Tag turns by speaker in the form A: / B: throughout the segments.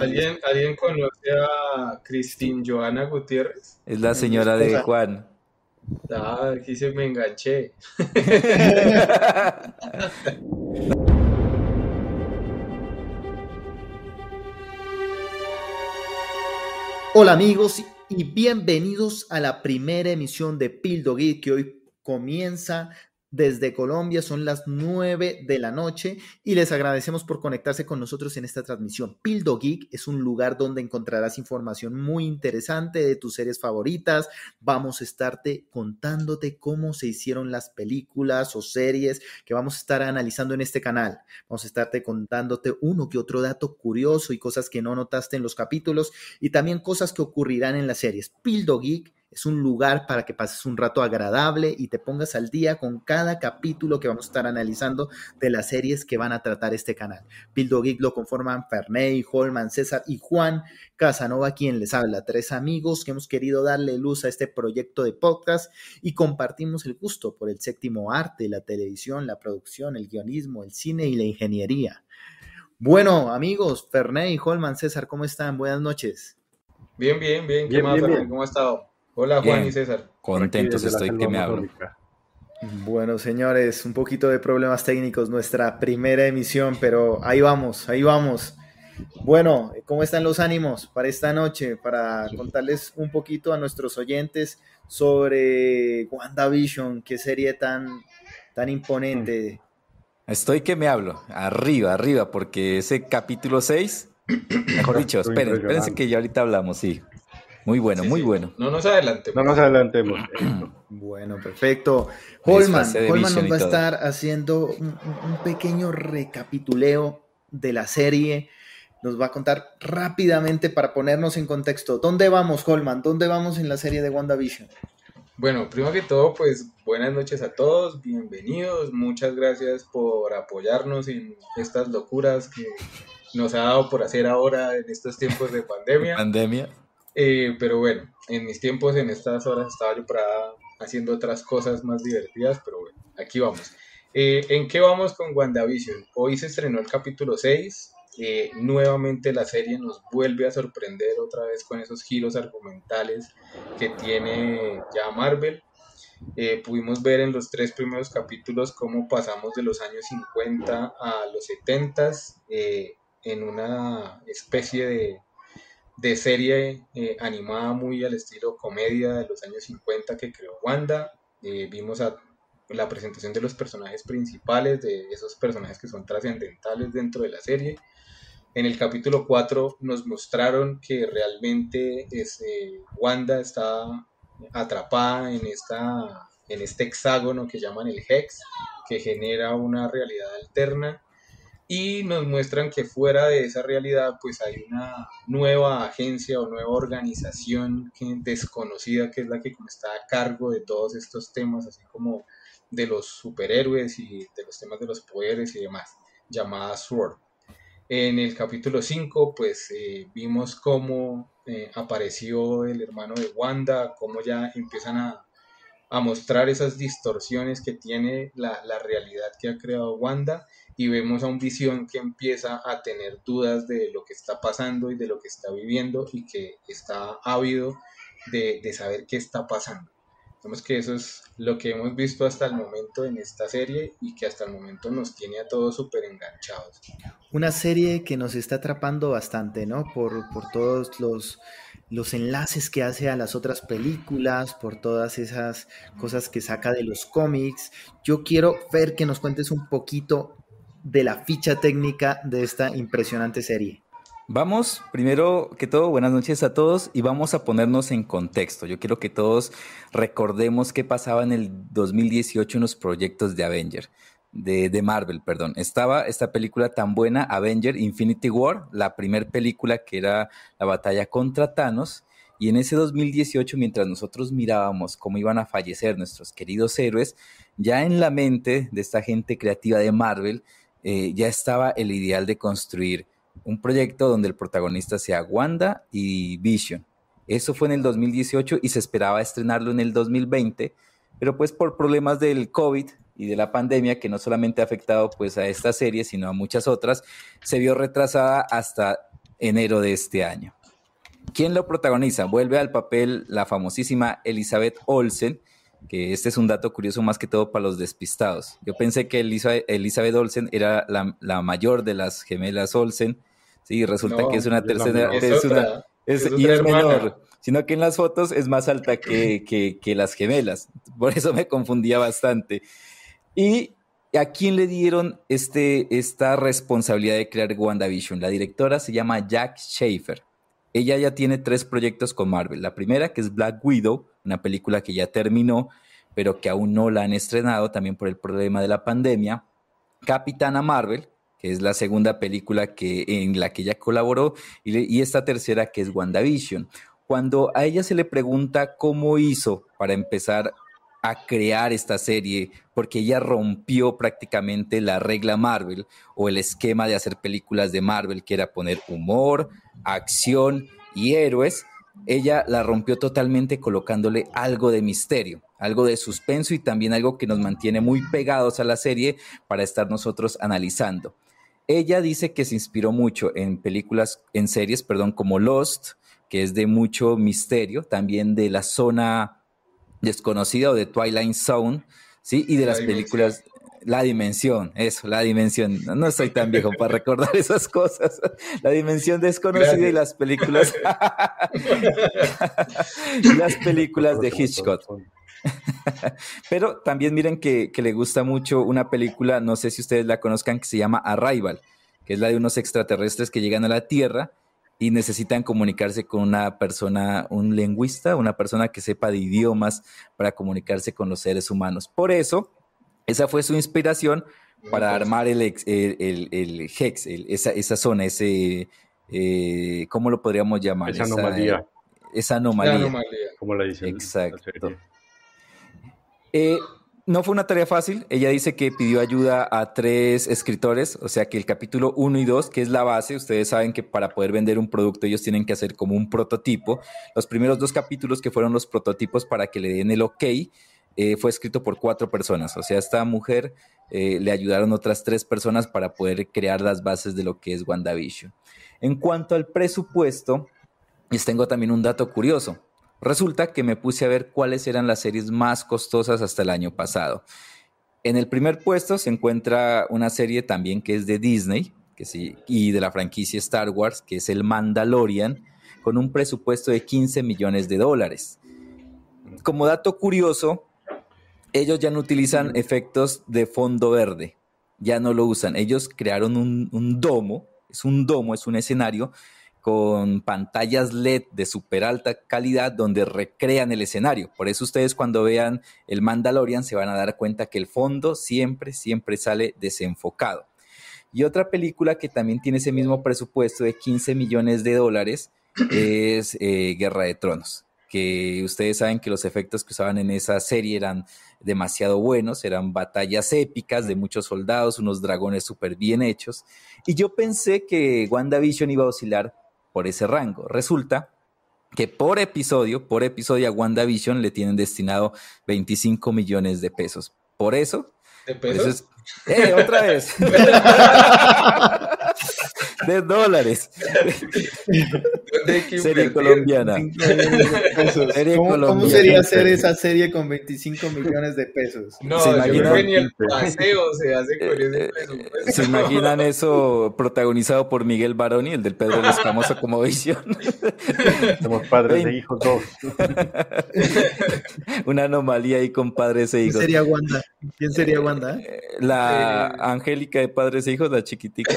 A: ¿Alguien, ¿Alguien conoce a Cristín Joana Gutiérrez?
B: Es la señora de Juan.
A: Ah, aquí se me enganché.
C: Hola amigos y bienvenidos a la primera emisión de Pildo Geek que hoy comienza desde Colombia, son las 9 de la noche y les agradecemos por conectarse con nosotros en esta transmisión. Pildo Geek es un lugar donde encontrarás información muy interesante de tus series favoritas. Vamos a estarte contándote cómo se hicieron las películas o series que vamos a estar analizando en este canal. Vamos a estarte contándote uno que otro dato curioso y cosas que no notaste en los capítulos y también cosas que ocurrirán en las series. Pildo Geek es un lugar para que pases un rato agradable y te pongas al día con cada capítulo que vamos a estar analizando de las series que van a tratar este canal. Pildo Geek lo conforman Ferney, Holman, César y Juan Casanova, quien les habla. Tres amigos que hemos querido darle luz a este proyecto de podcast y compartimos el gusto por el séptimo arte, la televisión, la producción, el guionismo, el cine y la ingeniería. Bueno, amigos, Ferney, Holman, César, ¿cómo están? Buenas noches.
A: Bien, bien, bien. ¿Qué más, ¿Cómo ha estado? Hola Juan y César.
B: Contentos estoy que me hablo.
C: Bueno, señores, un poquito de problemas técnicos, nuestra primera emisión, pero ahí vamos, ahí vamos. Bueno, ¿cómo están los ánimos para esta noche? Para contarles un poquito a nuestros oyentes sobre WandaVision, qué serie tan, tan imponente.
B: Estoy que me hablo, arriba, arriba, porque ese capítulo 6, mejor dicho, esperen, espérense que ya ahorita hablamos, sí. Muy bueno, muy bueno.
A: No nos adelantemos.
D: No nos adelantemos.
C: bueno, perfecto. Holman, Holman nos va a estar haciendo un, pequeño recapituleo de la serie. Nos va a contar rápidamente para ponernos en contexto. ¿Dónde vamos, Holman? ¿Dónde vamos en la serie de WandaVision?
A: Bueno, primero que todo, pues buenas noches a todos, bienvenidos, muchas gracias por apoyarnos en estas locuras que nos ha dado por hacer ahora en estos tiempos de pandemia.
B: Pandemia.
A: Eh, pero bueno, en mis tiempos, en estas horas, estaba yo para haciendo otras cosas más divertidas, pero bueno, aquí vamos. Eh, ¿En qué vamos con WandaVision? Hoy se estrenó el capítulo 6. Eh, nuevamente la serie nos vuelve a sorprender otra vez con esos giros argumentales que tiene ya Marvel. pudimos ver en los tres primeros capítulos cómo pasamos de los años 50 a los 70 en una especie de de serie eh, animada muy al estilo comedia de los años 50 que creó Wanda. Eh, vimos a la presentación de los personajes principales, de esos personajes que son trascendentales dentro de la serie. En el capítulo 4 nos mostraron que realmente eh, Wanda está atrapada en, esta, en este hexágono que llaman el Hex, que genera una realidad alterna y nos muestran que fuera de esa realidad pues hay una nueva agencia o nueva organización desconocida que es la que está a cargo de todos estos temas, así como de los superhéroes y de los temas de los poderes y demás, llamada SWORD. En el capítulo 5 pues eh, vimos cómo eh, apareció el hermano de Wanda, cómo ya empiezan a, a mostrar esas distorsiones que tiene la, la realidad que ha creado Wanda y vemos a un visión que empieza a tener dudas de lo que está pasando y de lo que está viviendo y que está ávido de, de saber qué está pasando. Vemos que eso es lo que hemos visto hasta el momento en esta serie y que hasta el momento nos tiene a todos súper enganchados.
C: Una serie que nos está atrapando bastante, ¿no? Por, por todos los, los enlaces que hace a las otras películas, por todas esas cosas que saca de los cómics. Yo quiero ver que nos cuentes un poquito de la ficha técnica de esta impresionante serie.
B: Vamos, primero que todo, buenas noches a todos y vamos a ponernos en contexto. Yo quiero que todos recordemos qué pasaba en el 2018 en los proyectos de Avenger, de, de Marvel, perdón. Estaba esta película tan buena, Avenger Infinity War, la primera película que era la batalla contra Thanos. Y en ese 2018, mientras nosotros mirábamos cómo iban a fallecer nuestros queridos héroes, ya en la mente de esta gente creativa de Marvel, eh, ya estaba el ideal de construir un proyecto donde el protagonista sea Wanda y Vision. Eso fue en el 2018 y se esperaba estrenarlo en el 2020, pero pues por problemas del COVID y de la pandemia que no solamente ha afectado pues a esta serie, sino a muchas otras, se vio retrasada hasta enero de este año. ¿Quién lo protagoniza? Vuelve al papel la famosísima Elizabeth Olsen, que este es un dato curioso más que todo para los despistados. Yo pensé que Elizabeth Olsen era la, mayor de las gemelas Olsen, sí, resulta que es una tercera, es, una, y es menor, sino que en las fotos es más alta que, que, las gemelas, por eso me confundía bastante. Y ¿A quién le dieron este, esta responsabilidad de crear WandaVision? La directora se llama Jack Schaefer. Ella ya tiene tres proyectos con Marvel. La primera, que es Black Widow, una película que ya terminó, pero que aún no la han estrenado, también por el problema de la pandemia. Capitana Marvel, que es la segunda película que, en la que ella colaboró, y, y esta tercera, que es WandaVision. Cuando a ella se le pregunta cómo hizo para empezar a crear esta serie porque ella rompió prácticamente la regla Marvel o el esquema de hacer películas de Marvel, que era poner humor, acción y héroes. Ella la rompió totalmente colocándole algo de misterio, algo de suspenso y también algo que nos mantiene muy pegados a la serie para estar nosotros analizando. Ella dice que se inspiró mucho en películas, en series, perdón, como Lost, que es de mucho misterio, también de la zona desconocida o de Twilight Zone, ¿sí? Y de las películas, La Dimensión, eso, La Dimensión. No, soy tan viejo para recordar esas cosas. La Dimensión desconocida y las películas. las películas de Hitchcock. Pero también miren que, que, le gusta mucho una película, no sé si ustedes la conozcan, que se llama Arrival, que es la de unos extraterrestres que llegan a la Tierra y necesitan comunicarse con una persona, un lingüista, una persona que sepa de idiomas para comunicarse con los seres humanos. Por eso, esa fue su inspiración para armar el, el, el, Hex, esa, esa, zona, ese, eh, ¿cómo lo podríamos llamar?
D: Esa anomalía.
B: Esa, anomalía.
D: anomalía. Como la dicen.
B: Exacto. Eh, no fue una tarea fácil. Ella dice que pidió ayuda a tres escritores, o sea que el capítulo 1 y 2, que es la base, ustedes saben que para poder vender un producto ellos tienen que hacer como un prototipo. Los primeros dos capítulos que fueron los prototipos para que le den el ok, eh, fue escrito por cuatro personas. O sea, esta mujer eh, le ayudaron otras tres personas para poder crear las bases de lo que es WandaVision. En cuanto al presupuesto, les tengo también un dato curioso. Resulta que me puse a ver cuáles eran las series más costosas hasta el año pasado. En el primer puesto se encuentra una serie también que es de Disney que sí, y de la franquicia Star Wars, que es el Mandalorian, con un presupuesto de 15 millones de dólares. Como dato curioso, ellos ya no utilizan efectos de fondo verde, ya no lo usan. Ellos crearon un, un domo, es un domo, es un escenario con pantallas LED de súper alta calidad donde recrean el escenario. Por eso ustedes cuando vean el Mandalorian se van a dar cuenta que el fondo siempre, siempre sale desenfocado. Y otra película que también tiene ese mismo presupuesto de 15 millones de dólares es eh, Guerra de Tronos, que ustedes saben que los efectos que usaban en esa serie eran demasiado buenos, eran batallas épicas de muchos soldados, unos dragones súper bien hechos. Y yo pensé que WandaVision iba a oscilar por ese rango. Resulta que por episodio, por episodio a WandaVision le tienen destinado 25 millones de pesos. Por eso,
A: ¿De pesos?
B: ¡Eh, otra vez! de dólares. serie colombiana.
C: ¿Cómo, sería hacer esa serie con 25 millones de pesos?
A: No, ¿Se imaginan, ni el paseo se hace con ese
B: presupuesto. ¿Se imaginan eso protagonizado por Miguel Baroni, el del Pedro el Escamoso como visión?
D: Somos padres de hijos dos.
B: Una anomalía ahí con padres e hijos.
C: ¿Quién sería Wanda? ¿Quién sería Wanda?
B: La Angélica de padres e hijos, la chiquitica.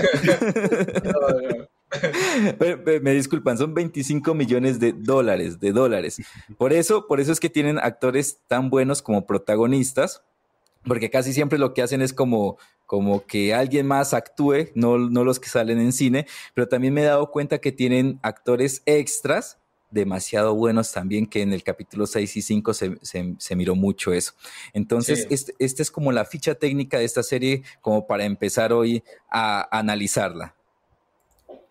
B: Me disculpan, son 25 millones de dólares, de dólares. Por eso, por eso es que tienen actores tan buenos como protagonistas, porque casi siempre lo que hacen es como, como que alguien más actúe, no, no los que salen en cine, pero también me he dado cuenta que tienen actores extras demasiado buenos también, que en el capítulo 6 y 5 se, miró mucho eso. Entonces, esta este es como la ficha técnica de esta serie, como para empezar hoy a analizarla.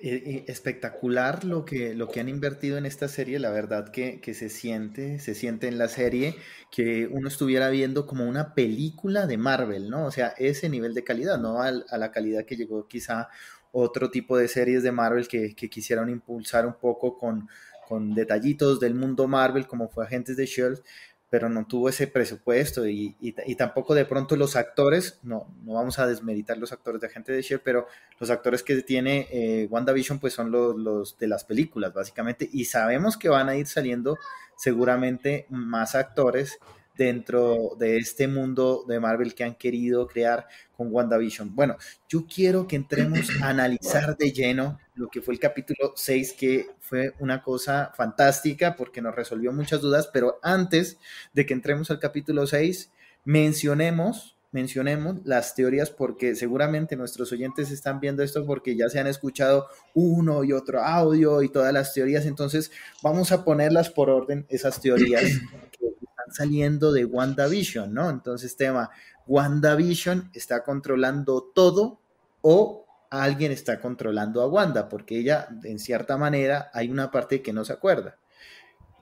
C: Eh, eh, espectacular lo que, lo que han invertido en esta serie, la verdad que, se siente, se siente en la serie que uno estuviera viendo como una película de Marvel, ¿no? O sea, ese nivel de calidad, no a, la calidad que llegó quizá otro tipo de series de Marvel que, que quisieron impulsar un poco con, con detallitos del mundo Marvel, como fue Agentes de Shield, pero no tuvo ese presupuesto y, y, tampoco de pronto los actores, no, no vamos a desmeritar los actores de Agentes de Shield, pero los actores que tiene eh, WandaVision pues son los, los de las películas básicamente y sabemos que van a ir saliendo seguramente más actores dentro de este mundo de Marvel que han querido crear con WandaVision. Bueno, yo quiero que entremos a analizar de lleno lo que fue el capítulo 6, que fue una cosa fantástica porque nos resolvió muchas dudas, pero antes de que entremos al capítulo 6, mencionemos mencionemos las teorías porque seguramente nuestros oyentes están viendo esto porque ya se han escuchado uno y otro audio y todas las teorías, entonces vamos a ponerlas por orden esas teorías saliendo de WandaVision, ¿no? Entonces, tema, WandaVision está controlando todo o alguien está controlando a Wanda, porque ella, en cierta manera, hay una parte que no se acuerda.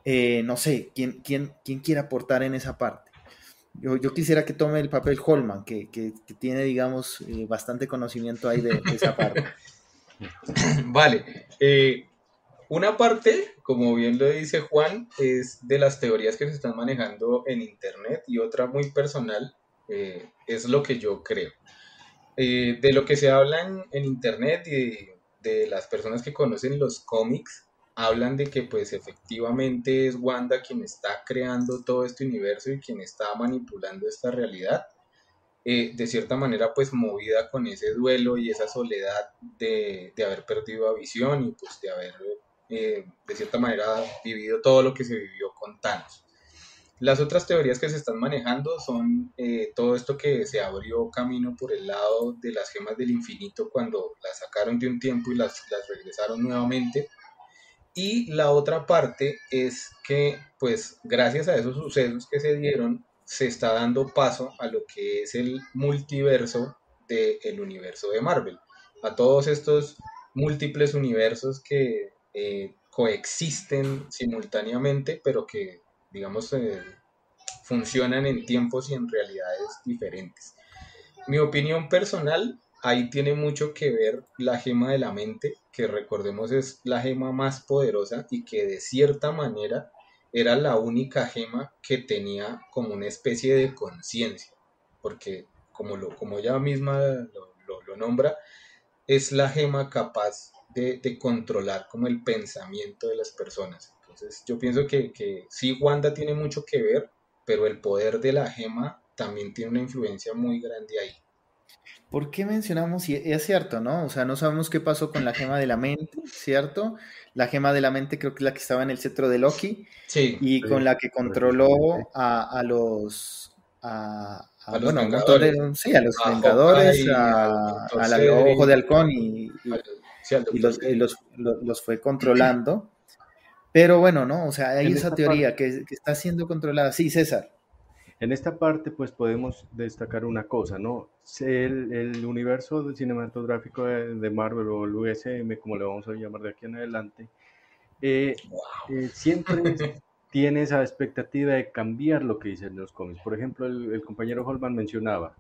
C: Eh, no sé, ¿quién, quién, quién quiere aportar en esa parte? Yo, yo, quisiera que tome el papel Holman, que, que, tiene, digamos, eh, bastante conocimiento ahí de, esa parte.
A: Vale. Eh, una parte, como bien lo dice Juan, es de las teorías que se están manejando en Internet y otra muy personal es lo que yo creo. Eh, de lo que se habla en, Internet y de, las personas que conocen los cómics, hablan de que pues efectivamente es Wanda quien está creando todo este universo y quien está manipulando esta realidad. Eh, de cierta manera pues movida con ese duelo y esa soledad de, de haber perdido a Visión y pues de haber eh, de cierta manera, vivido todo lo que se vivió con Thanos. Las otras teorías que se están manejando son eh, todo esto que se abrió camino por el lado de las gemas del infinito cuando las sacaron de un tiempo y las, las regresaron nuevamente. Y la otra parte es que, pues, gracias a esos sucesos que se dieron, se está dando paso a lo que es el multiverso del universo de Marvel. A todos estos múltiples universos que eh, coexisten simultáneamente, pero que, digamos, eh, funcionan en tiempos y en realidades diferentes. Mi opinión personal, ahí tiene mucho que ver la gema de la mente, que recordemos es la gema más poderosa y que de cierta manera era la única gema que tenía como una especie de conciencia, porque como, lo, como ella misma lo, lo nombra, es la gema capaz de, controlar como el pensamiento de las personas. Entonces yo pienso que, que sí, Wanda tiene mucho que ver, pero el poder de la gema también tiene una influencia muy grande ahí.
C: ¿Por qué mencionamos? Y es cierto, ¿no? O sea, no sabemos qué pasó con la gema de la mente, ¿cierto? La gema de la mente creo que es la que estaba en el cetro de Loki.
A: Sí.
C: Y con la que controló a, a los... A,
A: a, los Vengadores.
C: sí, a los Vengadores, a, al Ojo de Halcón y, y, los, los, fue controlando. Pero bueno, ¿no? O sea, hay esa teoría que, está siendo controlada. Sí, César.
D: En esta parte, pues podemos destacar una cosa, ¿no? El, el universo cinematográfico de, Marvel o el USM, como le vamos a llamar de aquí en adelante, eh, eh, siempre tiene esa expectativa de cambiar lo que dicen los cómics. Por ejemplo, el, el compañero Holman mencionaba,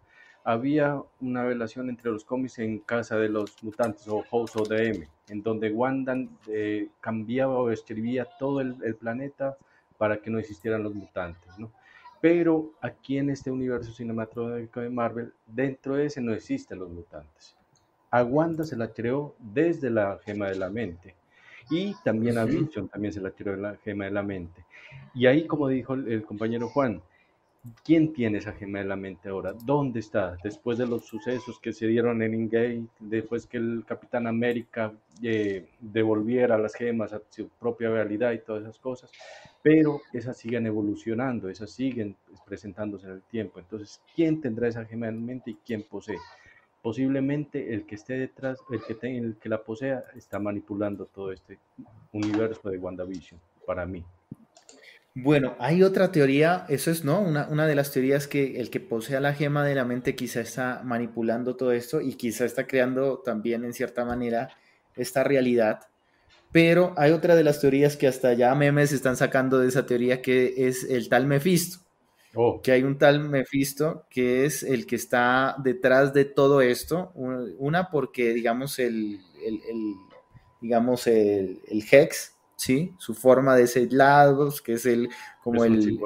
D: había una relación entre los cómics en Casa de los Mutantes o House of the M, en donde Wanda eh, cambiaba o escribía todo el, planeta para que no existieran los mutantes, ¿no? Pero aquí en este universo cinematográfico de Marvel, dentro de ese no existen los mutantes. A Wanda se la creó desde la gema de la mente. Y también a Vision también se la creó la gema de la mente. Y ahí, como dijo el compañero Juan, ¿Quién tiene esa gema de la mente ahora? ¿Dónde está? Después de los sucesos que se dieron en Ingate, después que el Capitán América eh, devolviera las gemas a su propia realidad y todas esas cosas, pero esas siguen evolucionando, esas siguen presentándose en el tiempo. Entonces, ¿quién tendrá esa gema de la mente y quién posee? Posiblemente el que esté detrás, el que, el que la posea, está manipulando todo este universo de WandaVision, para mí.
C: Bueno, hay otra teoría, eso es, ¿no? Una, una, de las teorías que el que posea la gema de la mente quizá está manipulando todo esto y quizá está creando también en cierta manera esta realidad. Pero hay otra de las teorías que hasta ya memes están sacando de esa teoría que es el tal Mephisto. Oh. Que hay un tal Mephisto que es el que está detrás de todo esto. Una porque, digamos, el, digamos, el, Hex, ¿sí? Su forma de ser lados, que es el, como el,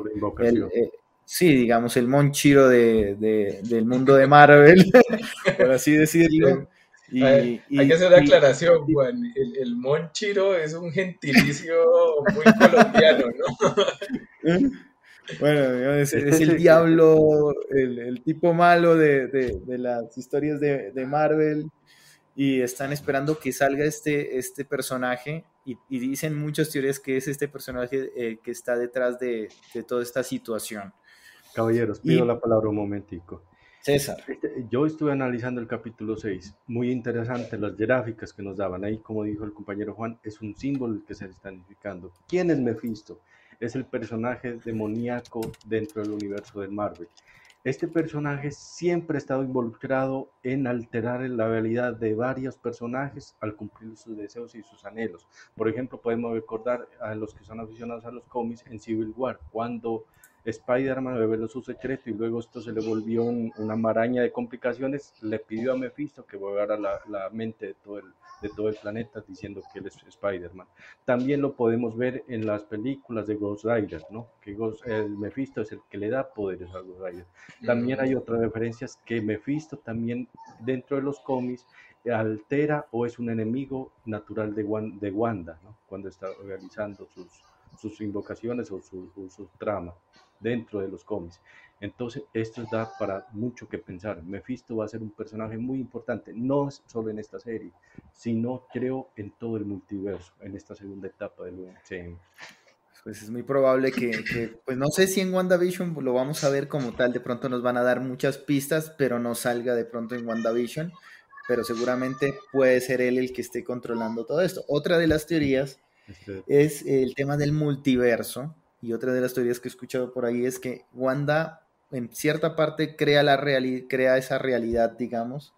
C: eh, sí, digamos, el Monchiro de, del mundo de Marvel, por así decirlo.
A: hay, que hacer una aclaración, Juan. El, el, Monchiro es un gentilicio muy colombiano, ¿no?
C: Bueno, es, el diablo, el, tipo malo de, las historias de, Marvel y están esperando que salga este, este personaje y, dicen muchas teorías que es este personaje eh, que está detrás de, toda esta situación.
D: Caballeros, pido la palabra un momentico.
C: César.
D: Este, yo estuve analizando el capítulo 6, muy interesante las gráficas que nos daban ahí, como dijo el compañero Juan, es un símbolo que se está identificando. ¿Quién es Mephisto? es el personaje demoníaco dentro del universo de Marvel. Este personaje siempre ha estado involucrado en alterar la realidad de varios personajes al cumplir sus deseos y sus anhelos. Por ejemplo, podemos recordar a los que son aficionados a los cómics en Civil War, cuando Spider-Man reveló su secreto y luego esto se le volvió una maraña de complicaciones, le pidió a Mephisto que borrara la, la mente de todo, el, de todo el planeta diciendo que él es Spider-Man. También lo podemos ver en las películas de Ghost Rider, ¿no? que el Mephisto es el que le da poderes a Ghost Rider. También hay otras referencias que Mephisto también dentro de los cómics altera o es un enemigo natural de, de Wanda, ¿no? cuando está realizando sus, sus invocaciones o su, su trama dentro de los cómics. Entonces, esto da para mucho que pensar. Mephisto va a ser un personaje muy importante, no solo en esta serie, sino creo en todo el multiverso, en esta segunda etapa del UCM.
C: Pues es muy probable que, pues no sé si en WandaVision lo vamos a ver como tal, de pronto nos van a dar muchas pistas, pero no salga de pronto en WandaVision, pero seguramente puede ser él el que esté controlando todo esto. Otra de las teorías este es el tema del multiverso, y otra de las teorías que he escuchado por ahí es que Wanda en cierta parte crea, la crea esa realidad, digamos,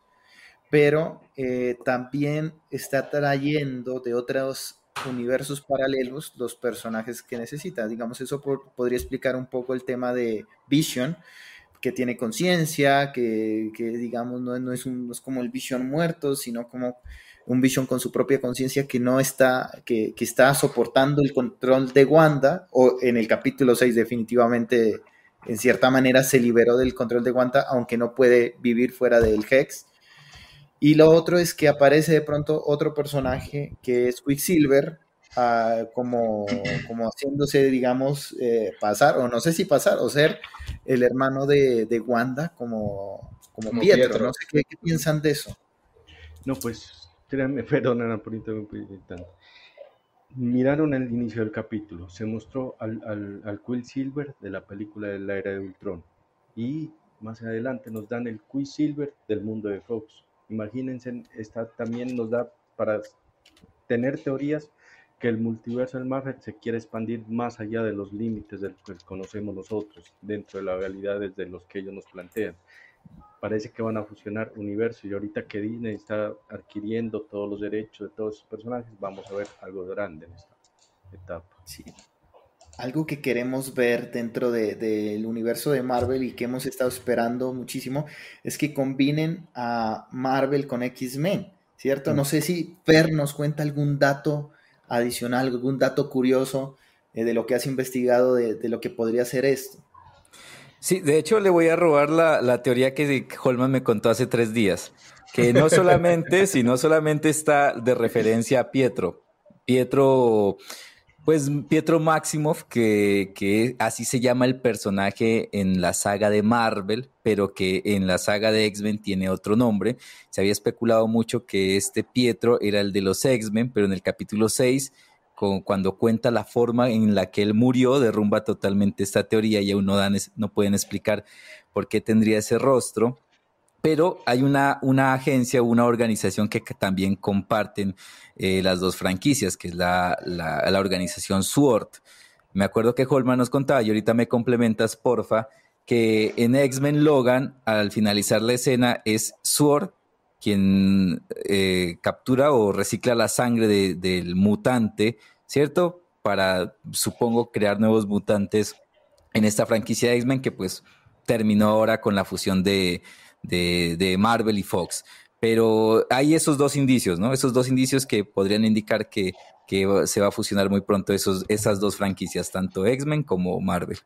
C: pero eh, también está trayendo de otros universos paralelos los personajes que necesita. Digamos, eso podría explicar un poco el tema de Vision, que tiene conciencia, que, digamos no, no, es no es como el Vision muerto, sino como un Vision con su propia conciencia que no está, que, está soportando el control de Wanda, o en el capítulo 6 definitivamente, en cierta manera, se liberó del control de Wanda, aunque no puede vivir fuera del Hex. Y lo otro es que aparece de pronto otro personaje que es Quicksilver, ah, como, como haciéndose, digamos, eh, pasar, o no sé si pasar, o ser el hermano de, Wanda, como, como, Pietro. No sé qué, qué piensan de eso.
D: No, pues Créanme, perdonen por interrumpir tanto. Miraron el inicio del capítulo, se mostró al, al, al Quill de la película de la era de Ultron y más adelante nos dan el Silver del mundo de Fox. Imagínense, esta también nos da para tener teorías que el multiverso del Marvel se quiere expandir más allá de los límites del que conocemos nosotros, dentro de las realidades de los que ellos nos plantean parece que van a fusionar universo y ahorita que Disney está adquiriendo todos los derechos de todos esos personajes, vamos a ver algo grande en esta etapa.
C: Sí. Algo que queremos ver dentro del universo de Marvel y que hemos estado esperando muchísimo es que combinen a Marvel con X-Men, ¿cierto? No sé si Per nos cuenta algún dato adicional, algún dato curioso eh, de lo que has investigado de, de lo que podría ser esto.
B: Sí, de hecho le voy a robar la, teoría que Holman me contó hace tres días, que no solamente, sino solamente está de referencia a Pietro. Pietro, pues Pietro Maximoff, que, que así se llama el personaje en la saga de Marvel, pero que en la saga de X-Men tiene otro nombre. Se había especulado mucho que este Pietro era el de los X-Men, pero en el capítulo 6 cuando cuenta la forma en la que él murió, derrumba totalmente esta teoría y aún no, dan, no pueden explicar por qué tendría ese rostro. Pero hay una, una agencia, una organización que, también comparten eh, las dos franquicias, que es la, la, la organización SWORD. Me acuerdo que Holman nos contaba, y ahorita me complementas, porfa, que en X-Men Logan, al finalizar la escena, es SWORD quien eh, captura o recicla la sangre del mutante, ¿cierto? Para, supongo, crear nuevos mutantes en esta franquicia de X-Men que pues terminó ahora con la fusión de, de, Marvel y Fox. Pero hay esos dos indicios, ¿no? Esos dos indicios que podrían indicar que, que se va a fusionar muy pronto esos, esas dos franquicias, tanto X-Men como Marvel.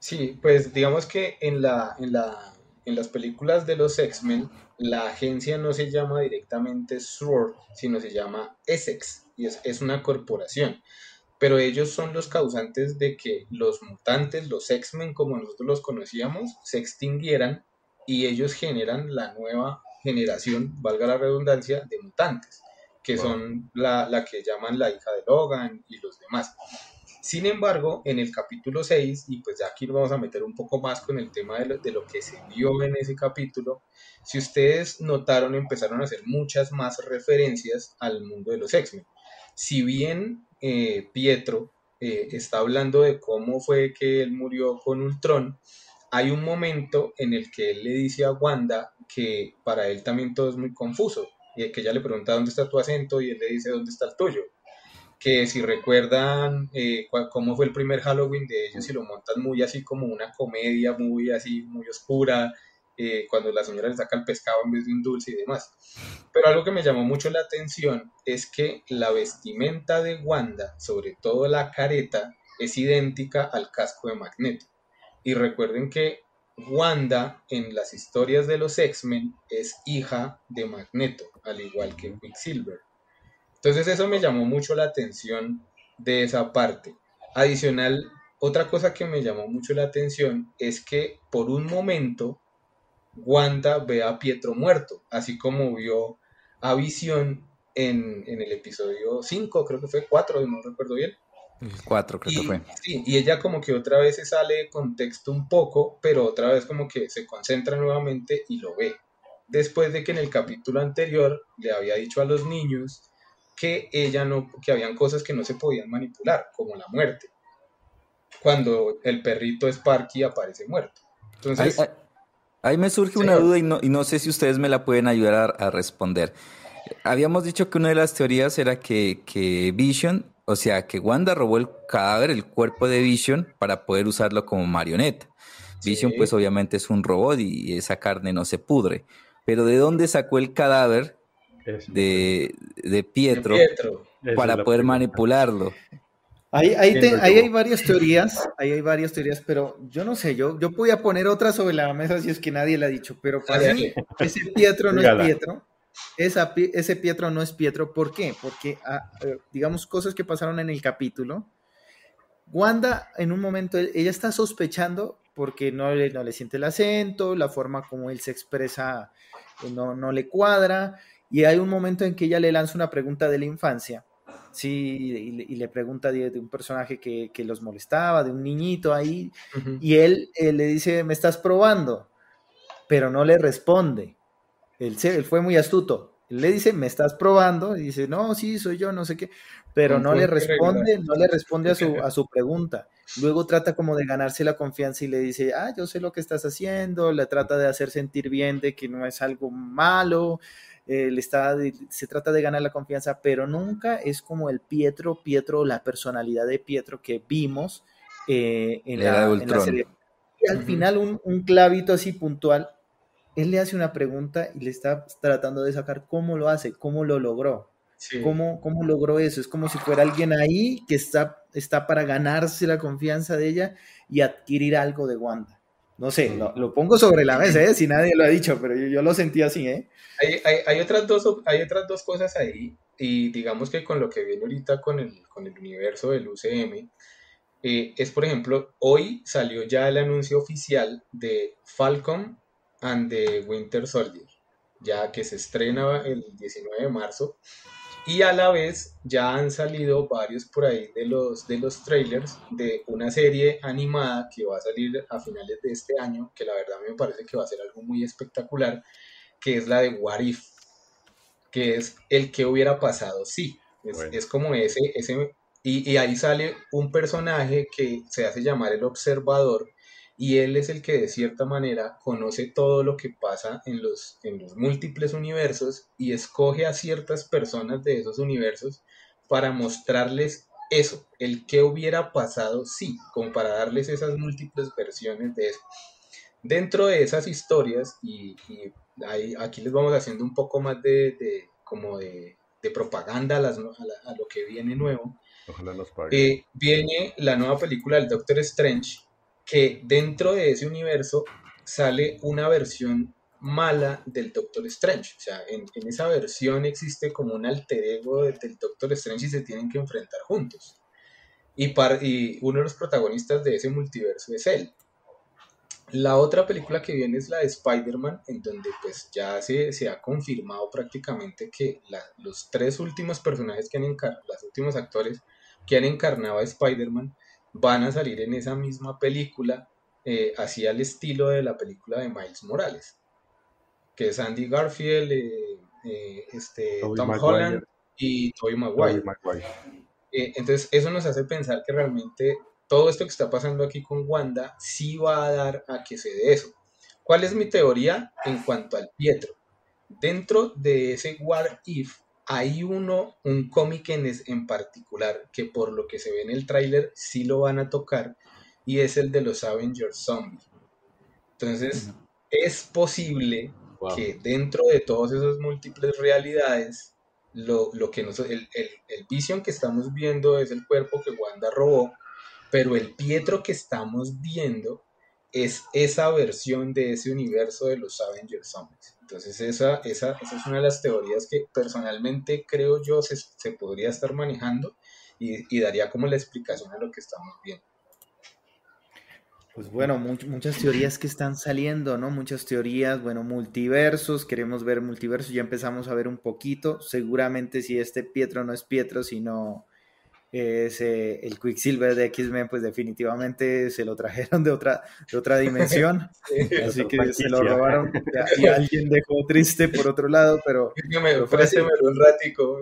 A: Sí, pues digamos que en, la, en, la, en las películas de los X-Men, la agencia no se llama directamente SWORD, sino se llama Essex, y es, es una corporación pero ellos son los causantes de que los mutantes, los X-Men como nosotros los conocíamos, se extinguieran y ellos generan la nueva generación, valga la redundancia, de mutantes, que son la, la, que llaman la hija de Logan y los demás. Sin embargo, en el capítulo 6, y pues ya aquí nos vamos a meter un poco más con el tema de lo, de lo que se vio en ese capítulo, si ustedes notaron, empezaron a hacer muchas más referencias al mundo de los X-Men. Si bien eh, Pietro eh, está hablando de cómo fue que él murió con Ultron, hay un momento en el que él le dice a Wanda que para él también todo es muy confuso, y que ella le pregunta dónde está tu acento y él le dice dónde está el tuyo. Que si recuerdan eh, cómo fue el primer Halloween de ellos y lo montan muy así como una comedia, muy así, muy oscura, eh, cuando la señora le saca el pescado en vez de un dulce y demás. Pero algo que me llamó mucho la atención es que la vestimenta de Wanda, sobre todo la careta, es idéntica al casco de Magneto. Y recuerden que Wanda en las historias de los X-Men es hija de Magneto, al igual que Quicksilver. Entonces eso me llamó mucho la atención de esa parte. Adicional, otra cosa que me llamó mucho la atención es que por un momento Wanda ve a Pietro muerto, así como vio a Visión en, el episodio 5, creo que fue 4, no recuerdo bien.
B: 4 creo que fue.
A: Sí, y ella como que otra vez se sale de contexto un poco, pero otra vez como que se concentra nuevamente y lo ve. Después de que en el capítulo anterior le había dicho a los niños que ella no, que habían cosas que no se podían manipular, como la muerte. Cuando el perrito Sparky aparece muerto. Entonces,
B: Ahí me surge una duda y no, y no, sé si ustedes me la pueden ayudar a, responder. Habíamos dicho que una de las teorías era que, que, Vision, o sea, que Wanda robó el cadáver, el cuerpo de Vision, para poder usarlo como marioneta. Vision, pues obviamente es un robot y esa carne no se pudre. Pero ¿de dónde sacó el cadáver de, de, Pietro, para poder manipularlo?
C: Ahí, hay varias teorías, ahí hay varias teorías, pero yo no sé, yo, yo podía poner otra sobre la mesa si es que nadie la ha dicho, pero para mí ese Pietro no es Pietro, esa, ese Pietro no es Pietro, ¿por qué? Porque, ah, eh, digamos, cosas que pasaron en el capítulo, Wanda en un momento, ella está sospechando porque no le, no le siente el acento, la forma como él se expresa eh, no, no le cuadra, y hay un momento en que ella le lanza una pregunta de la infancia Sí, y, le pregunta de, un personaje que, los molestaba, de un niñito ahí, y él, le dice, me estás probando, pero no le responde. Él, él fue muy astuto. Él le dice, me estás probando, y dice, no, sí, soy yo, no sé qué, pero no le responde, no le responde a su, a su pregunta. Luego trata como de ganarse la confianza y le dice, ah, yo sé lo que estás haciendo, le trata de hacer sentir bien de que no es algo malo, eh, está, se trata de ganar la confianza, pero nunca es como el Pietro, Pietro, la personalidad de Pietro que vimos eh, en, la, serie. Y al final un, un, clavito así puntual, él le hace una pregunta y le está tratando de sacar cómo lo hace, cómo lo logró. ¿Cómo, ¿Cómo, logró eso? Es como si fuera alguien ahí que está, está para ganarse la confianza de ella y adquirir algo de Wanda. No sé, lo, pongo sobre la mesa, ¿eh? si nadie lo ha dicho, pero yo, lo sentí así. ¿eh?
A: Hay, otras dos, hay otras dos cosas ahí, y digamos que con lo que viene ahorita con el, con el universo del UCM, eh, es por ejemplo, hoy salió ya el anuncio oficial de Falcon and the Winter Soldier, ya que se estrena el 19 de marzo y a la vez ya han salido varios por ahí de los, de los trailers de una serie animada que va a salir a finales de este año, que la verdad me parece que va a ser algo muy espectacular, que es la de What If, que es el que hubiera pasado, sí. Es, como ese, ese y, y ahí sale un personaje que se hace llamar el observador, y él es el que de cierta manera conoce todo lo que pasa en los, en los múltiples universos y escoge a ciertas personas de esos universos para mostrarles eso, el que hubiera pasado sí, como para darles esas múltiples versiones de eso. Dentro de esas historias, y, aquí les vamos haciendo un poco más de, como de, propaganda a, lo que viene nuevo, eh, viene la nueva película del Doctor Strange, que dentro de ese universo sale una versión mala del Doctor Strange. O sea, en, esa versión existe como un alter ego del Doctor Strange y se tienen que enfrentar juntos. Y, y uno de los protagonistas de ese multiverso es él. La otra película que viene es la de Spider-Man, en donde pues ya se, se ha confirmado prácticamente que los tres últimos personajes que han encarnado, los últimos actores que han encarnado a Spider-Man, van a salir en esa misma película, eh, así al estilo de la película de Miles Morales que es Andy Garfield, eh, eh, este, Tom Holland y Tobey Maguire. Eh, entonces, eso nos hace pensar que realmente todo esto que está pasando aquí con Wanda sí va a dar a que se dé eso. ¿Cuál es mi teoría en cuanto al Pietro? Dentro de ese What If hay uno, un cómic en, en particular que por lo que se ve en el tráiler sí lo van a tocar y es el de los Avengers Zombies. Entonces, es posible que dentro de todas esas múltiples realidades, lo, que nos, el, el, el Vision que estamos viendo es el cuerpo que Wanda robó, pero el Pietro que estamos viendo es esa versión de ese universo de los Avengers Zombies. Entonces esa, esa, esa, es una de las teorías que personalmente creo yo se, se podría estar manejando y, y, daría como la explicación a lo que estamos viendo.
C: Pues bueno, muchas teorías que están saliendo, ¿no? Muchas teorías, bueno, multiversos, queremos ver multiversos, ya empezamos a ver un poquito, seguramente si este Pietro no es Pietro, sino es el Quicksilver de X-Men, pues definitivamente se lo trajeron de otra, de otra dimensión. así que se lo robaron y alguien dejó triste por otro lado, pero.
A: me un ratico.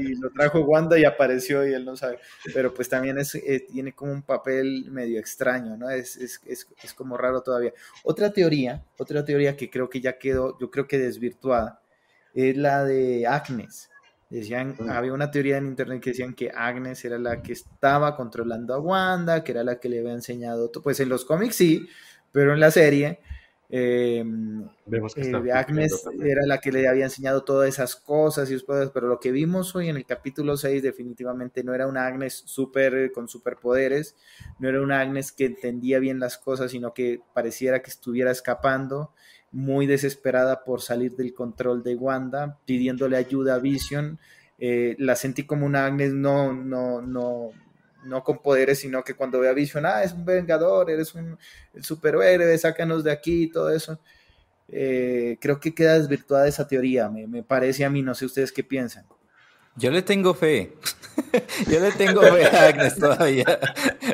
C: Y, lo trajo Wanda y apareció y él no sabe. Pero pues también es, eh, tiene como un papel medio extraño, ¿no? Es, es, es, es como raro todavía. Otra teoría, otra teoría que creo que ya quedó, yo creo que desvirtuada, es la de Agnes Decían, había una teoría en internet que decían que Agnes era la que estaba controlando a Wanda, que era la que le había enseñado, pues en los cómics sí, pero en la serie em, vemos que eh, Agnes era la que le había enseñado todas esas cosas y pero lo que vimos hoy en el capítulo 6 definitivamente no era una Agnes super con superpoderes, no era una Agnes que entendía bien las cosas, sino que pareciera que estuviera escapando muy desesperada por salir del control de Wanda, pidiéndole ayuda a Vision. Eh, la sentí como una Agnes no, no, no, no con poderes, sino que cuando ve a Vision, ah, es un vengador, eres un superhéroe, sácanos de aquí y todo eso. Eh, creo que queda desvirtuada esa teoría, me, me parece a mí, no sé ustedes qué piensan.
B: Yo le tengo fe. Yo le tengo fe a Agnes todavía.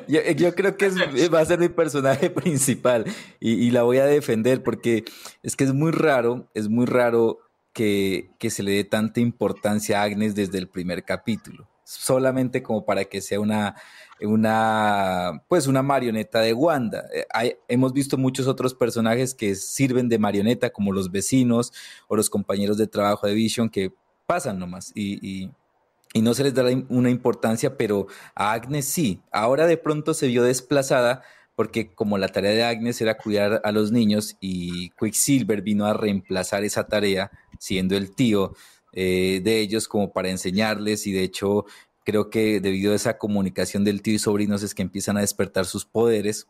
B: Yo, creo que va a ser mi personaje principal y, la voy a defender porque es que es muy raro, es muy raro que, se le dé tanta importancia a Agnes desde el primer capítulo. Solamente como para que sea una, una, pues una marioneta de Wanda. Eh, hemos visto muchos otros personajes que sirven de marioneta, como los vecinos o los compañeros de trabajo de Vision, que pasan nomás y, no se les da una importancia, pero a Agnes sí. Ahora de pronto se vio desplazada porque como la tarea de Agnes era cuidar a los niños y Quicksilver vino a reemplazar esa tarea siendo el tío eh, de ellos como para enseñarles y de hecho creo que debido a esa comunicación del tío y sobrinos es que empiezan a despertar sus poderes.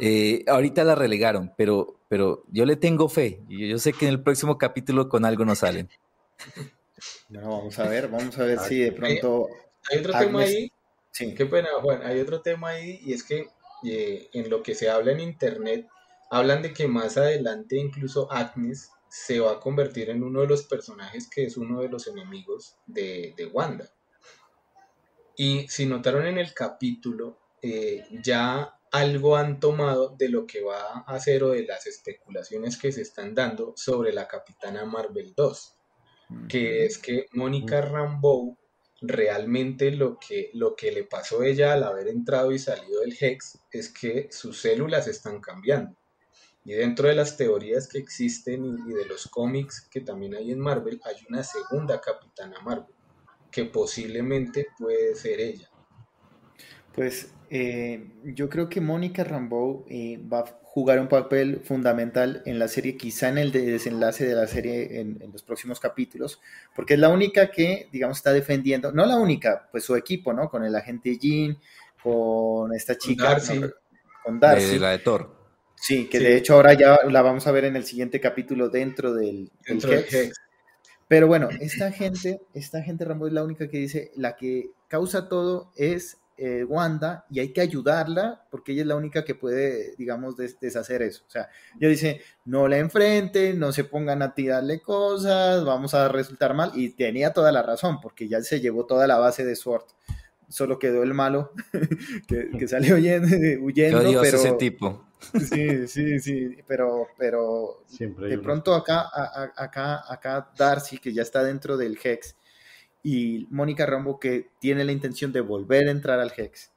B: Eh, ahorita la relegaron, pero, pero yo le tengo fe y yo sé que en el próximo capítulo con algo nos salen.
C: No, vamos a ver, vamos a ver si de pronto.
A: Hay, otro tema ahí. Sí. Qué pena, Juan. Hay otro tema ahí y es que eh, en lo que se habla en internet, hablan de que más adelante incluso Agnes se va a convertir en uno de los personajes que es uno de los enemigos de, Wanda. Y si notaron en el capítulo, eh, ya algo han tomado de lo que va a hacer o de las especulaciones que se están dando sobre la Capitana Marvel 2 que es que Mónica Rambeau realmente lo que, lo que le pasó a ella al haber entrado y salido del Hex es que sus células están cambiando. Y dentro de las teorías que existen y, de los cómics que también hay en Marvel, hay una segunda Capitana Marvel. que posiblemente puede ser ella?
C: Pues eh, yo creo que Mónica Rambeau eh, va a jugar un papel fundamental en la serie, quizá en el desenlace de la serie en, los próximos capítulos, porque es la única que, digamos, está defendiendo, no la única, pues su equipo, ¿no? Con el agente Jean, con esta chica, con Darcy.
B: la de Thor.
C: Sí, que de hecho ahora ya la vamos a ver en el siguiente capítulo dentro del, Hex. Pero bueno, esta gente, esta gente Rambo es la única que dice, la que causa todo es eh, Wanda y hay que ayudarla porque ella es la única que puede, digamos, deshacer eso. O sea, ella dice, no la enfrenten, no se pongan a tirarle cosas, vamos a resultar mal. Y tenía toda la razón porque ya se llevó toda la base de Sword. Solo quedó el malo que, salió huyendo, huyendo pero...
B: ese tipo.
C: Sí, sí, sí, pero, pero de pronto acá, acá, acá Darcy, que ya está dentro del Hex, y Mónica Rambo que tiene la intención de volver a entrar al Hex,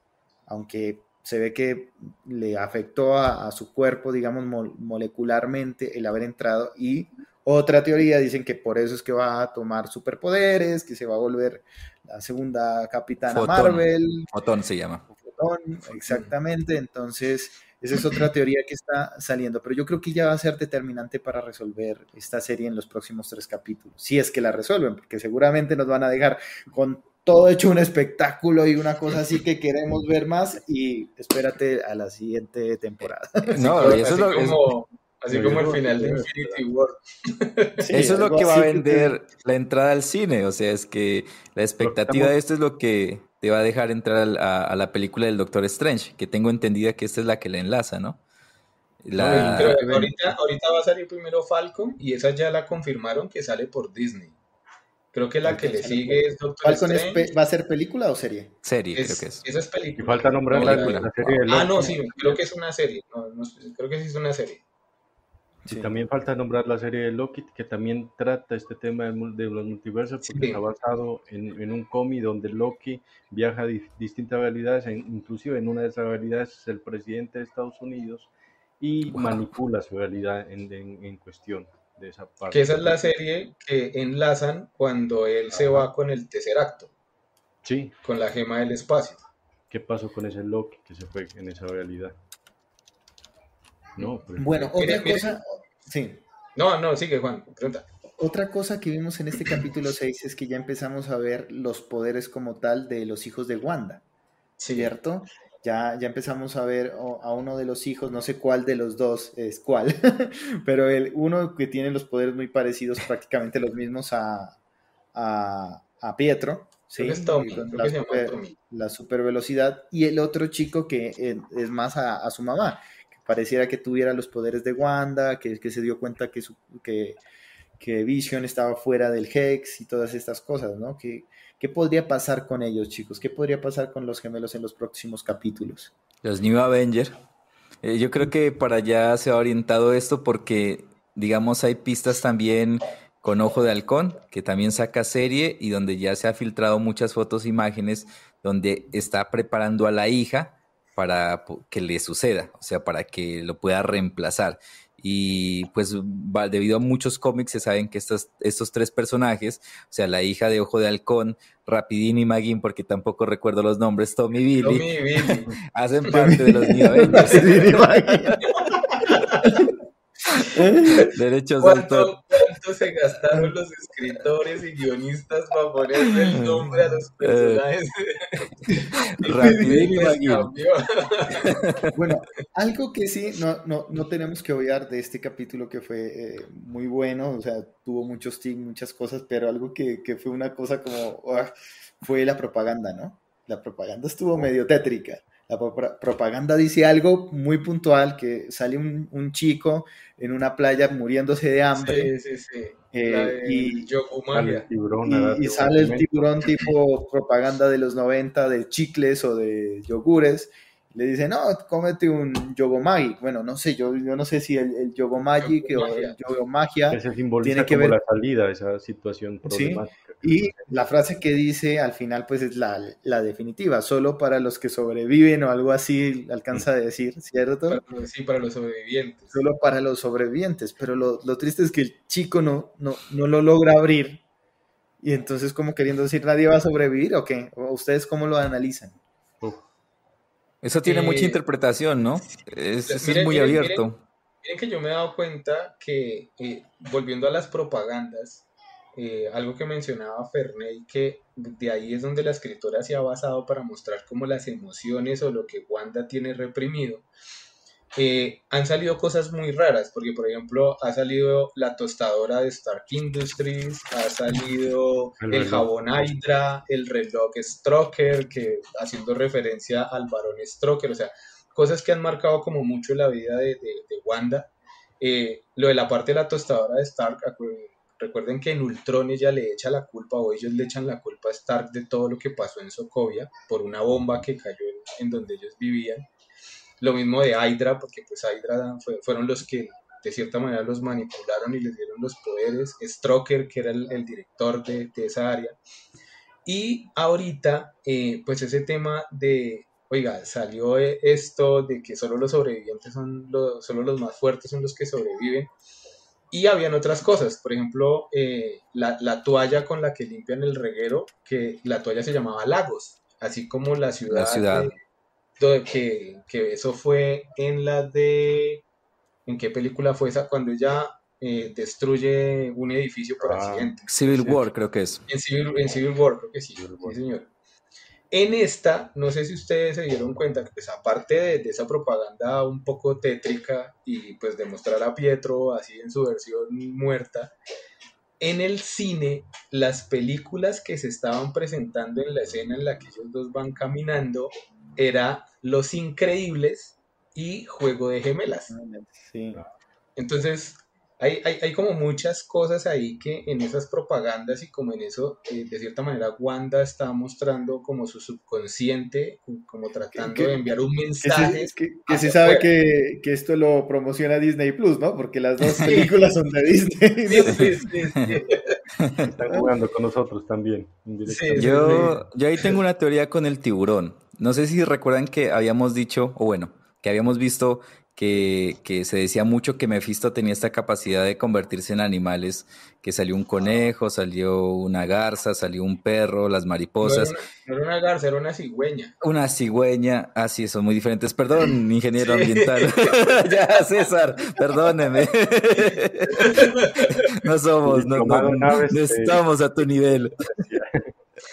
C: aunque se ve que le afectó a, su cuerpo, digamos, molecularmente el haber entrado y otra teoría dicen que por eso es que va a tomar superpoderes, que se va a volver la segunda capitana Marvel.
B: Fotón se llama.
C: Fotón, exactamente. Entonces, esa es otra teoría que está saliendo, pero yo creo que ya va a ser determinante para resolver esta serie en los próximos tres capítulos, si es que la resuelven, porque seguramente nos van a dejar con todo hecho un espectáculo y una cosa así que queremos ver más y espérate a la siguiente temporada.
A: No, eso es como, así como el final de Infinity War.
B: eso es lo que va a vender la entrada al cine, o sea, es que la expectativa de esto es lo que te va a dejar entrar a, la película del Doctor Strange, que tengo entendida que esta es la que la enlaza, ¿no?
A: ahorita, va a salir primero Falcon y esa ya la confirmaron que sale por Disney. Creo que la que le sigue es Doctor Strange.
C: ¿Va a ser película o serie?
B: Serie, creo que es.
A: Esa es película.
D: Y falta nombrar la, serie
A: de Ah, no, sí, creo que es una serie. creo que sí es una serie.
D: Y también falta nombrar la serie de Loki, que también trata este tema de, los multiversos, porque está basado en, un cómic donde Loki viaja a distintas realidades, e inclusive en una de esas realidades es el presidente de Estados Unidos y manipula su realidad en, cuestión de esa parte.
A: Que esa es la serie que enlazan cuando él se va con el tercer acto.
D: Sí.
A: Con la gema del espacio.
D: ¿Qué pasó con ese Loki que se fue en esa realidad?
C: No, pues, bueno, otra cosa, sí.
A: No, no, sigue Juan, pregunta.
C: Otra cosa que vimos en este capítulo 6 es que ya empezamos a ver los poderes como tal de los hijos de Wanda, ¿cierto? Ya, ya empezamos a ver a uno de los hijos, no sé cuál de los dos es cuál, pero el uno que tiene los poderes muy parecidos, prácticamente los mismos a, a, Pietro, ¿sí? la, super, velocidad, y el otro chico que es más a su mamá, pareciera que tuviera los poderes de Wanda, que, se dio cuenta que, que, Vision estaba fuera del Hex y todas estas cosas, ¿no? ¿Qué, ¿Qué podría pasar con ellos, chicos? ¿Qué podría pasar con los gemelos en los próximos capítulos?
B: Los New Avengers. Eh, yo creo que para allá se ha orientado esto porque, digamos, hay pistas también con Ojo de Halcón, que también saca serie y donde ya se ha filtrado muchas fotos, e imágenes, donde está preparando a la hija para que le suceda, o sea, para que lo pueda reemplazar. Y pues debido a muchos cómics se saben que estos, estos tres personajes, o sea, la hija de Ojo de Halcón, Rapidín y Magin, porque tampoco recuerdo los nombres, Tommy y Billy, hacen parte de los New
A: Derechos ¿Cuánto, ¿Cuánto se gastaron los escritores y guionistas para ponerle el nombre a los personajes?
C: bueno, algo que sí no, no, no, tenemos que obviar de este capítulo que fue eh, muy bueno, o sea, tuvo muchos tics, muchas cosas, pero algo que, que fue una cosa como ah, fue la propaganda, ¿no? La propaganda estuvo medio tétrica. La propaganda dice algo muy puntual, que sale un, chico en una playa muriéndose de hambre.
A: Sí, sí, sí.
C: Eh, y, y, sale el tiburón tipo propaganda de los 90 de chicles o de yogures. Le dice, no, cómete un Yogomagi. Bueno, no sé, yo, yo no sé si el, el Yogomagi o el Yogomagia
D: tiene que ver la salida esa situación problemática.
C: Y la frase que dice al final, pues es la, la, definitiva, solo para los que sobreviven o algo así, alcanza a decir, ¿cierto?
A: Sí, para los sobrevivientes.
C: Solo para los sobrevivientes, pero lo, lo triste es que el chico no, no, no lo logra abrir Y entonces, como queriendo decir, nadie va a sobrevivir o qué? ¿O ustedes cómo lo analizan?
B: Eso tiene mucha interpretación, ¿no? Es, es muy abierto.
A: Miren, que yo me he dado cuenta que, eh, volviendo a las propagandas, eh, algo que mencionaba Ferney, que de ahí es donde la escritora se ha basado para mostrar cómo las emociones o lo que Wanda tiene reprimido, eh, han salido cosas muy raras, porque por ejemplo ha salido la tostadora de Stark Industries, ha salido el, jabón Hydra, el reloj Stroker, que haciendo referencia al varón Stroker, o sea, cosas que han marcado como mucho la vida de, Wanda. Eh, lo de la parte de la tostadora de Stark, recuerden que en Ultron ella le echa la culpa, o ellos le echan la culpa a Stark de todo lo que pasó en Sokovia por una bomba que cayó en donde ellos vivían. Lo mismo de Hydra, porque pues Hydra fueron los que de cierta manera los manipularon y les dieron los poderes. Stroker, que era el, director de, esa área. Y ahorita, eh, pues ese tema de, oiga, salió esto de que solo los sobrevivientes son solo los más fuertes son los que sobreviven. Y habían otras cosas, por ejemplo, eh, la, toalla con la que limpian el reguero, que la toalla se llamaba Lagos, así como la ciudad,
B: ciudad
A: que, que, eso fue en la de... ¿En qué película fue esa? Cuando ella eh, destruye un edificio por ah, accidente.
B: Civil War, creo que es.
A: En Civil, en Civil War, creo que sí. Sí, señor. En esta, no sé si ustedes se dieron cuenta que pues aparte de, de, esa propaganda un poco tétrica y pues demostrar a Pietro así en su versión muerta, en el cine las películas que se estaban presentando en la escena en la que ellos dos van caminando era Los Increíbles y Juego de Gemelas. Entonces, hay, hay, como muchas cosas ahí que en esas propagandas y como en eso, eh, de cierta manera, Wanda está mostrando como su subconsciente, como tratando de enviar un mensaje.
C: Que, se, sabe que, esto lo promociona Disney Plus, ¿no? Porque las dos películas son de Disney.
D: Están jugando con nosotros también.
B: Yo, yo ahí tengo una teoría con el tiburón. No sé si recuerdan que habíamos dicho, o bueno, que habíamos visto que, se decía mucho que Mephisto tenía esta capacidad de convertirse en animales, que salió un conejo, salió una garza, salió un perro, las mariposas.
A: No era una, garza, era una cigüeña.
B: Una cigüeña, así, son muy diferentes. Perdón, ingeniero ambiental. ya, César, perdóneme. no somos, no, estamos a tu nivel.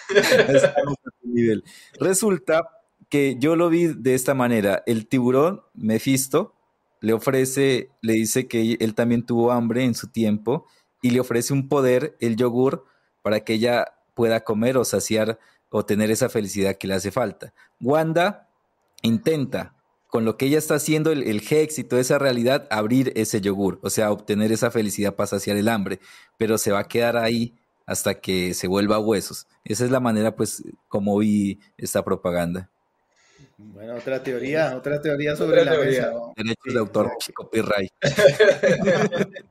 B: estamos a tu nivel. Resulta que yo lo vi de esta manera. El tiburón, Mephisto, le ofrece, le dice que él también tuvo hambre en su tiempo y le ofrece un poder, el yogur, para que ella pueda comer o saciar o tener esa felicidad que le hace falta. Wanda intenta, con lo que ella está haciendo, el, el Hex y toda esa realidad, abrir ese yogur, o sea, obtener esa felicidad para saciar el hambre, pero se va a quedar ahí hasta que se vuelva huesos. Esa es la manera, pues, como vi esta propaganda.
C: Bueno, otra teoría, otra teoría sobre la mesa.
B: Derechos de autor, copyright.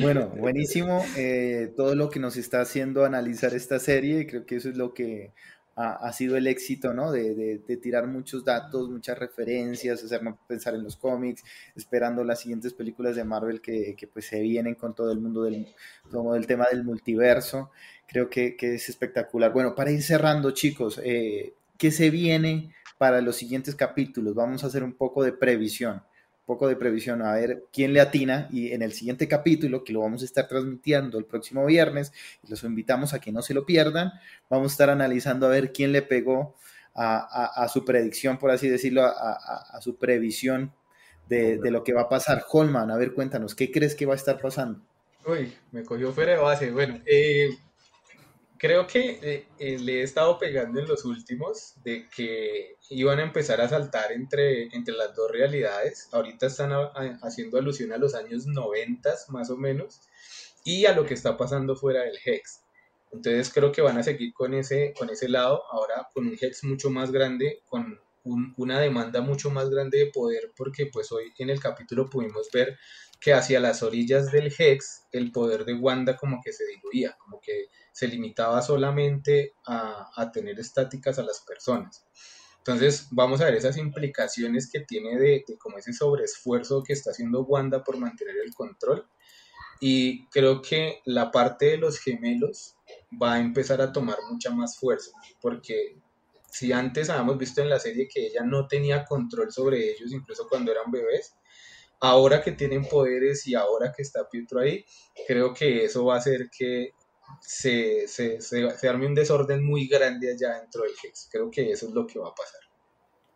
C: bueno, buenísimo eh, todo lo que nos está haciendo analizar esta serie. Creo que eso es lo que ha, sido el éxito, ¿no? De, tirar muchos datos, muchas referencias, hacernos pensar en los cómics, esperando las siguientes películas de Marvel que, pues se vienen con todo el mundo del, todo el tema del multiverso. Creo que, es espectacular. Bueno, para ir cerrando, chicos, eh, ¿qué se viene? Para los siguientes capítulos. Vamos a hacer un poco de previsión, un poco de previsión, a ver quién le atina y en el siguiente capítulo, que lo vamos a estar transmitiendo el próximo viernes, los invitamos a que no se lo pierdan, vamos a estar analizando a ver quién le pegó a, su predicción, por así decirlo, a, su previsión de, lo que va a pasar. Holman, a ver, cuéntanos, ¿qué crees que va a estar pasando?
A: Uy, me cogió fuera de base. Bueno, eh, creo que eh, eh, le he estado pegando en los últimos de que iban a empezar a saltar entre, entre las dos realidades. Ahorita están haciendo alusión a los años 90 más o menos y a lo que está pasando fuera del Hex. Entonces creo que van a seguir con ese, con ese lado, ahora con un Hex mucho más grande, con una demanda mucho más grande de poder, porque pues hoy en el capítulo pudimos ver que hacia las orillas del Hex el poder de Wanda como que se diluía, como que se limitaba solamente a, tener estáticas a las personas. Entonces vamos a ver esas implicaciones que tiene de, como ese sobreesfuerzo que está haciendo Wanda por mantener el control. Y creo que la parte de los gemelos va a empezar a tomar mucha más fuerza, porque si antes habíamos visto en la serie que ella no tenía control sobre ellos, incluso cuando eran bebés, ahora que tienen poderes y ahora que está Pietro ahí, creo que eso va a hacer que se, se, se, arme un desorden muy grande allá dentro del Hex. Creo que eso es lo que va a pasar.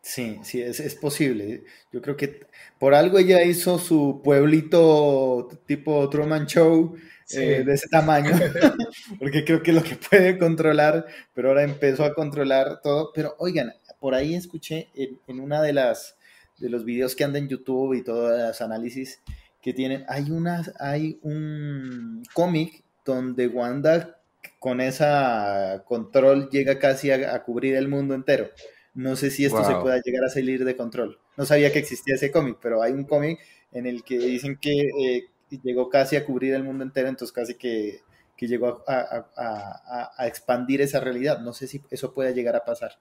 C: Sí, sí, es, es, posible. Yo creo que por algo ella hizo su pueblito tipo Truman Show eh, de ese tamaño, porque creo que es lo que puede controlar, pero ahora empezó a controlar todo. Pero oigan, por ahí escuché en, en una de las de los videos que andan en YouTube y todos los análisis que tienen, hay una, hay un cómic donde Wanda con esa control llega casi a, cubrir el mundo entero. No sé si esto se pueda llegar a salir de control. No sabía que existía ese cómic, pero hay un cómic en el que dicen que eh, llegó casi a cubrir el mundo entero, entonces casi que, que llegó a, a, a, expandir esa realidad. No sé si eso pueda llegar a pasar.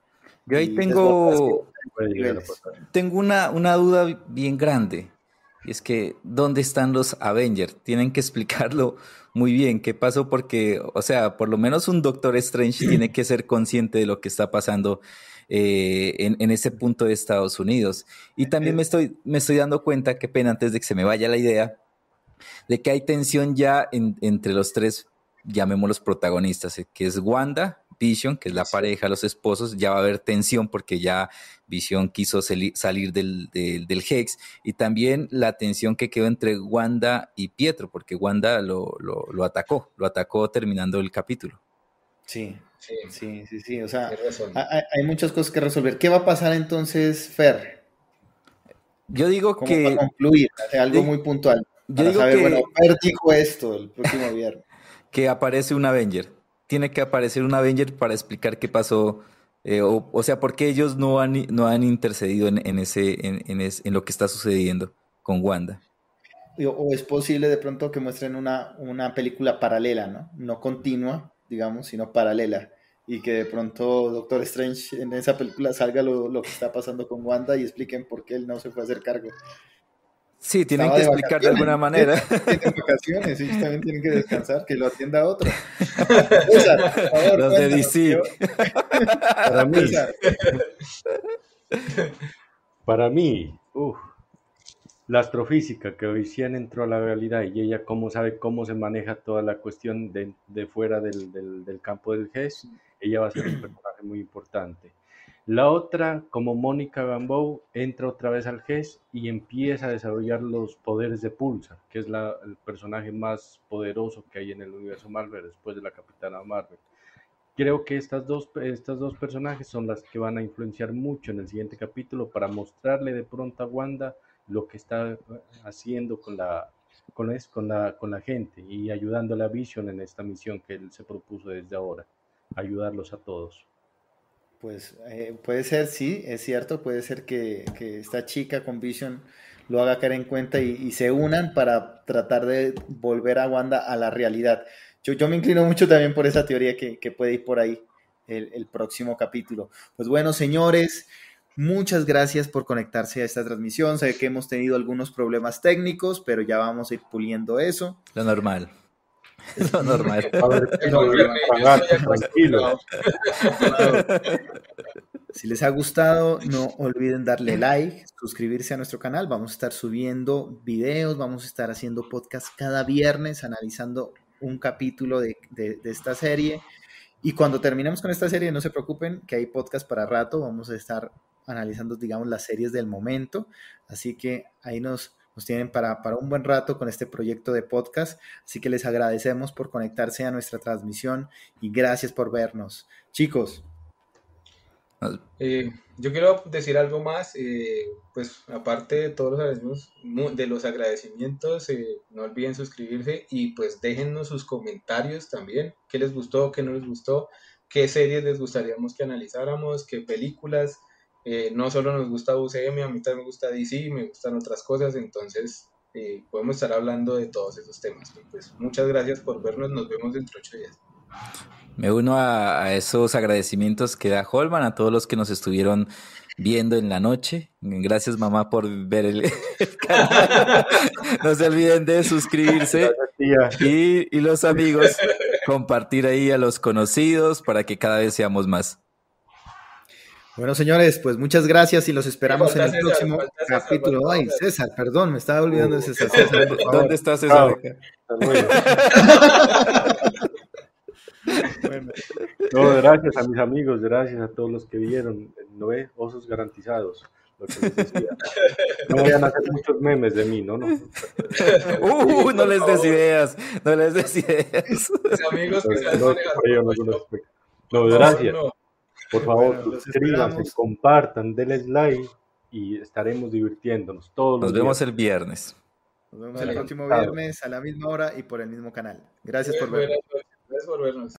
B: Yo ahí tengo, tengo una, una duda bien grande. Y es que, ¿dónde están los Avengers? Tienen que explicarlo muy bien qué pasó porque, o sea, por lo menos un Doctor Strange tiene que ser consciente de lo que está pasando eh, en, en, ese punto de Estados Unidos. Y también me estoy, me estoy dando cuenta, qué pena antes de que se me vaya la idea, de que hay tensión ya entre los tres, llamémoslos protagonistas, eh, que es Wanda, Vision, que es la pareja, los esposos, ya va a haber tensión porque ya Vision quiso salir del, del, Hex y también la tensión que quedó entre Wanda y Pietro, porque Wanda lo, lo, atacó, lo atacó terminando el capítulo.
C: Sí, sí, sí, sí, o sea, hay, muchas cosas que resolver. ¿Qué va a pasar entonces, Fer?
B: Yo digo que...
C: concluir, algo muy puntual. Yo digo que... bueno, Fer dijo esto el próximo viernes.
B: que aparece un Avenger tiene que aparecer un Avenger para explicar qué pasó. Eh, o, sea, por qué ellos no han, no han intercedido en, ese, en, en, lo que está sucediendo con Wanda.
C: O es posible de pronto que muestren una, una película paralela, ¿no? No continua, digamos, sino paralela. Y que de pronto Doctor Strange en esa película salga lo, lo que está pasando con Wanda y expliquen por qué él no se fue a hacer cargo.
B: Sí, tienen que explicar de alguna manera.
C: Tienen vacaciones, ellos también tienen que descansar, que lo atienda otro.
B: Los de DC.
D: Para mí. Para mí, la astrofísica que hoy sí entró a la realidad y ella cómo sabe cómo se maneja toda la cuestión de, de fuera del, del, del, campo del GES, ella va a ser un personaje muy importante. La otra, como Mónica Gamboa, entra otra vez al GES y empieza a desarrollar los poderes de Pulsar, que es el personaje más poderoso que hay en el universo Marvel después de la Capitana Marvel. Creo que estas dos, estas dos personajes son las que van a influenciar mucho en el siguiente capítulo para mostrarle de pronto a Wanda lo que está haciendo con la, con, con la, con la gente y ayudando a la Vision en esta misión que él se propuso desde ahora, ayudarlos a todos.
C: Pues eh, puede ser, sí, es cierto, puede ser que, esta chica con Vision lo haga caer en cuenta y, se unan para tratar de volver a Wanda a la realidad. Yo, yo me inclino mucho también por esa teoría que, puede ir por ahí el, el, próximo capítulo. Pues bueno, señores, muchas gracias por conectarse a esta transmisión. Sé que hemos tenido algunos problemas técnicos, pero ya vamos a ir puliendo eso.
B: Lo normal. Lo normal.
C: Si les ha gustado, no olviden darle like, suscribirse a nuestro canal. Vamos a estar subiendo videos, vamos a estar haciendo podcast cada viernes, analizando un capítulo de, de, esta serie. Y cuando terminemos con esta serie, no se preocupen, que hay podcast para rato. Vamos a estar analizando, digamos, las series del momento. Así que ahí nos, nos tienen para, para un buen rato con este proyecto de podcast. Así que les agradecemos por conectarse a nuestra transmisión y gracias por vernos. Chicos.
A: Eh, yo quiero decir algo más, eh, pues aparte de todos los agradecimientos, de los agradecimientos, eh, no olviden suscribirse y pues déjennos sus comentarios también, qué les gustó, qué no les gustó, qué series les gustaría que analizáramos, qué películas, eh, no solo nos gusta UCM, a mí también me gusta DC, me gustan otras cosas, entonces eh, podemos estar hablando de todos esos temas. Pues muchas gracias por vernos, nos vemos dentro de ocho días.
B: Me uno a, esos agradecimientos que da Holman, a todos los que nos estuvieron viendo en la noche. Gracias mamá por ver el, canal. No se olviden de suscribirse. y, y los amigos compartir ahí a los conocidos para que cada vez seamos más.
C: Bueno, señores, pues muchas gracias y los esperamos en el próximo capítulo. Ay, César, perdón, me estaba olvidando de César.
B: ¿Dónde está César?
D: No, gracias a mis amigos, gracias a todos los que vieron. Noé, osos garantizados. No vayan a hacer muchos memes de mí, ¿no? No,
B: uh, no les des ideas, no les des ideas.
A: amigos que se
D: no, no, gracias. Por favor, suscríbanse, compartan, denles like y estaremos divirtiéndonos todos
B: Nos vemos el viernes.
C: Nos vemos el próximo viernes a la misma hora y por el mismo canal. Gracias por vernos.
A: Gracias por vernos.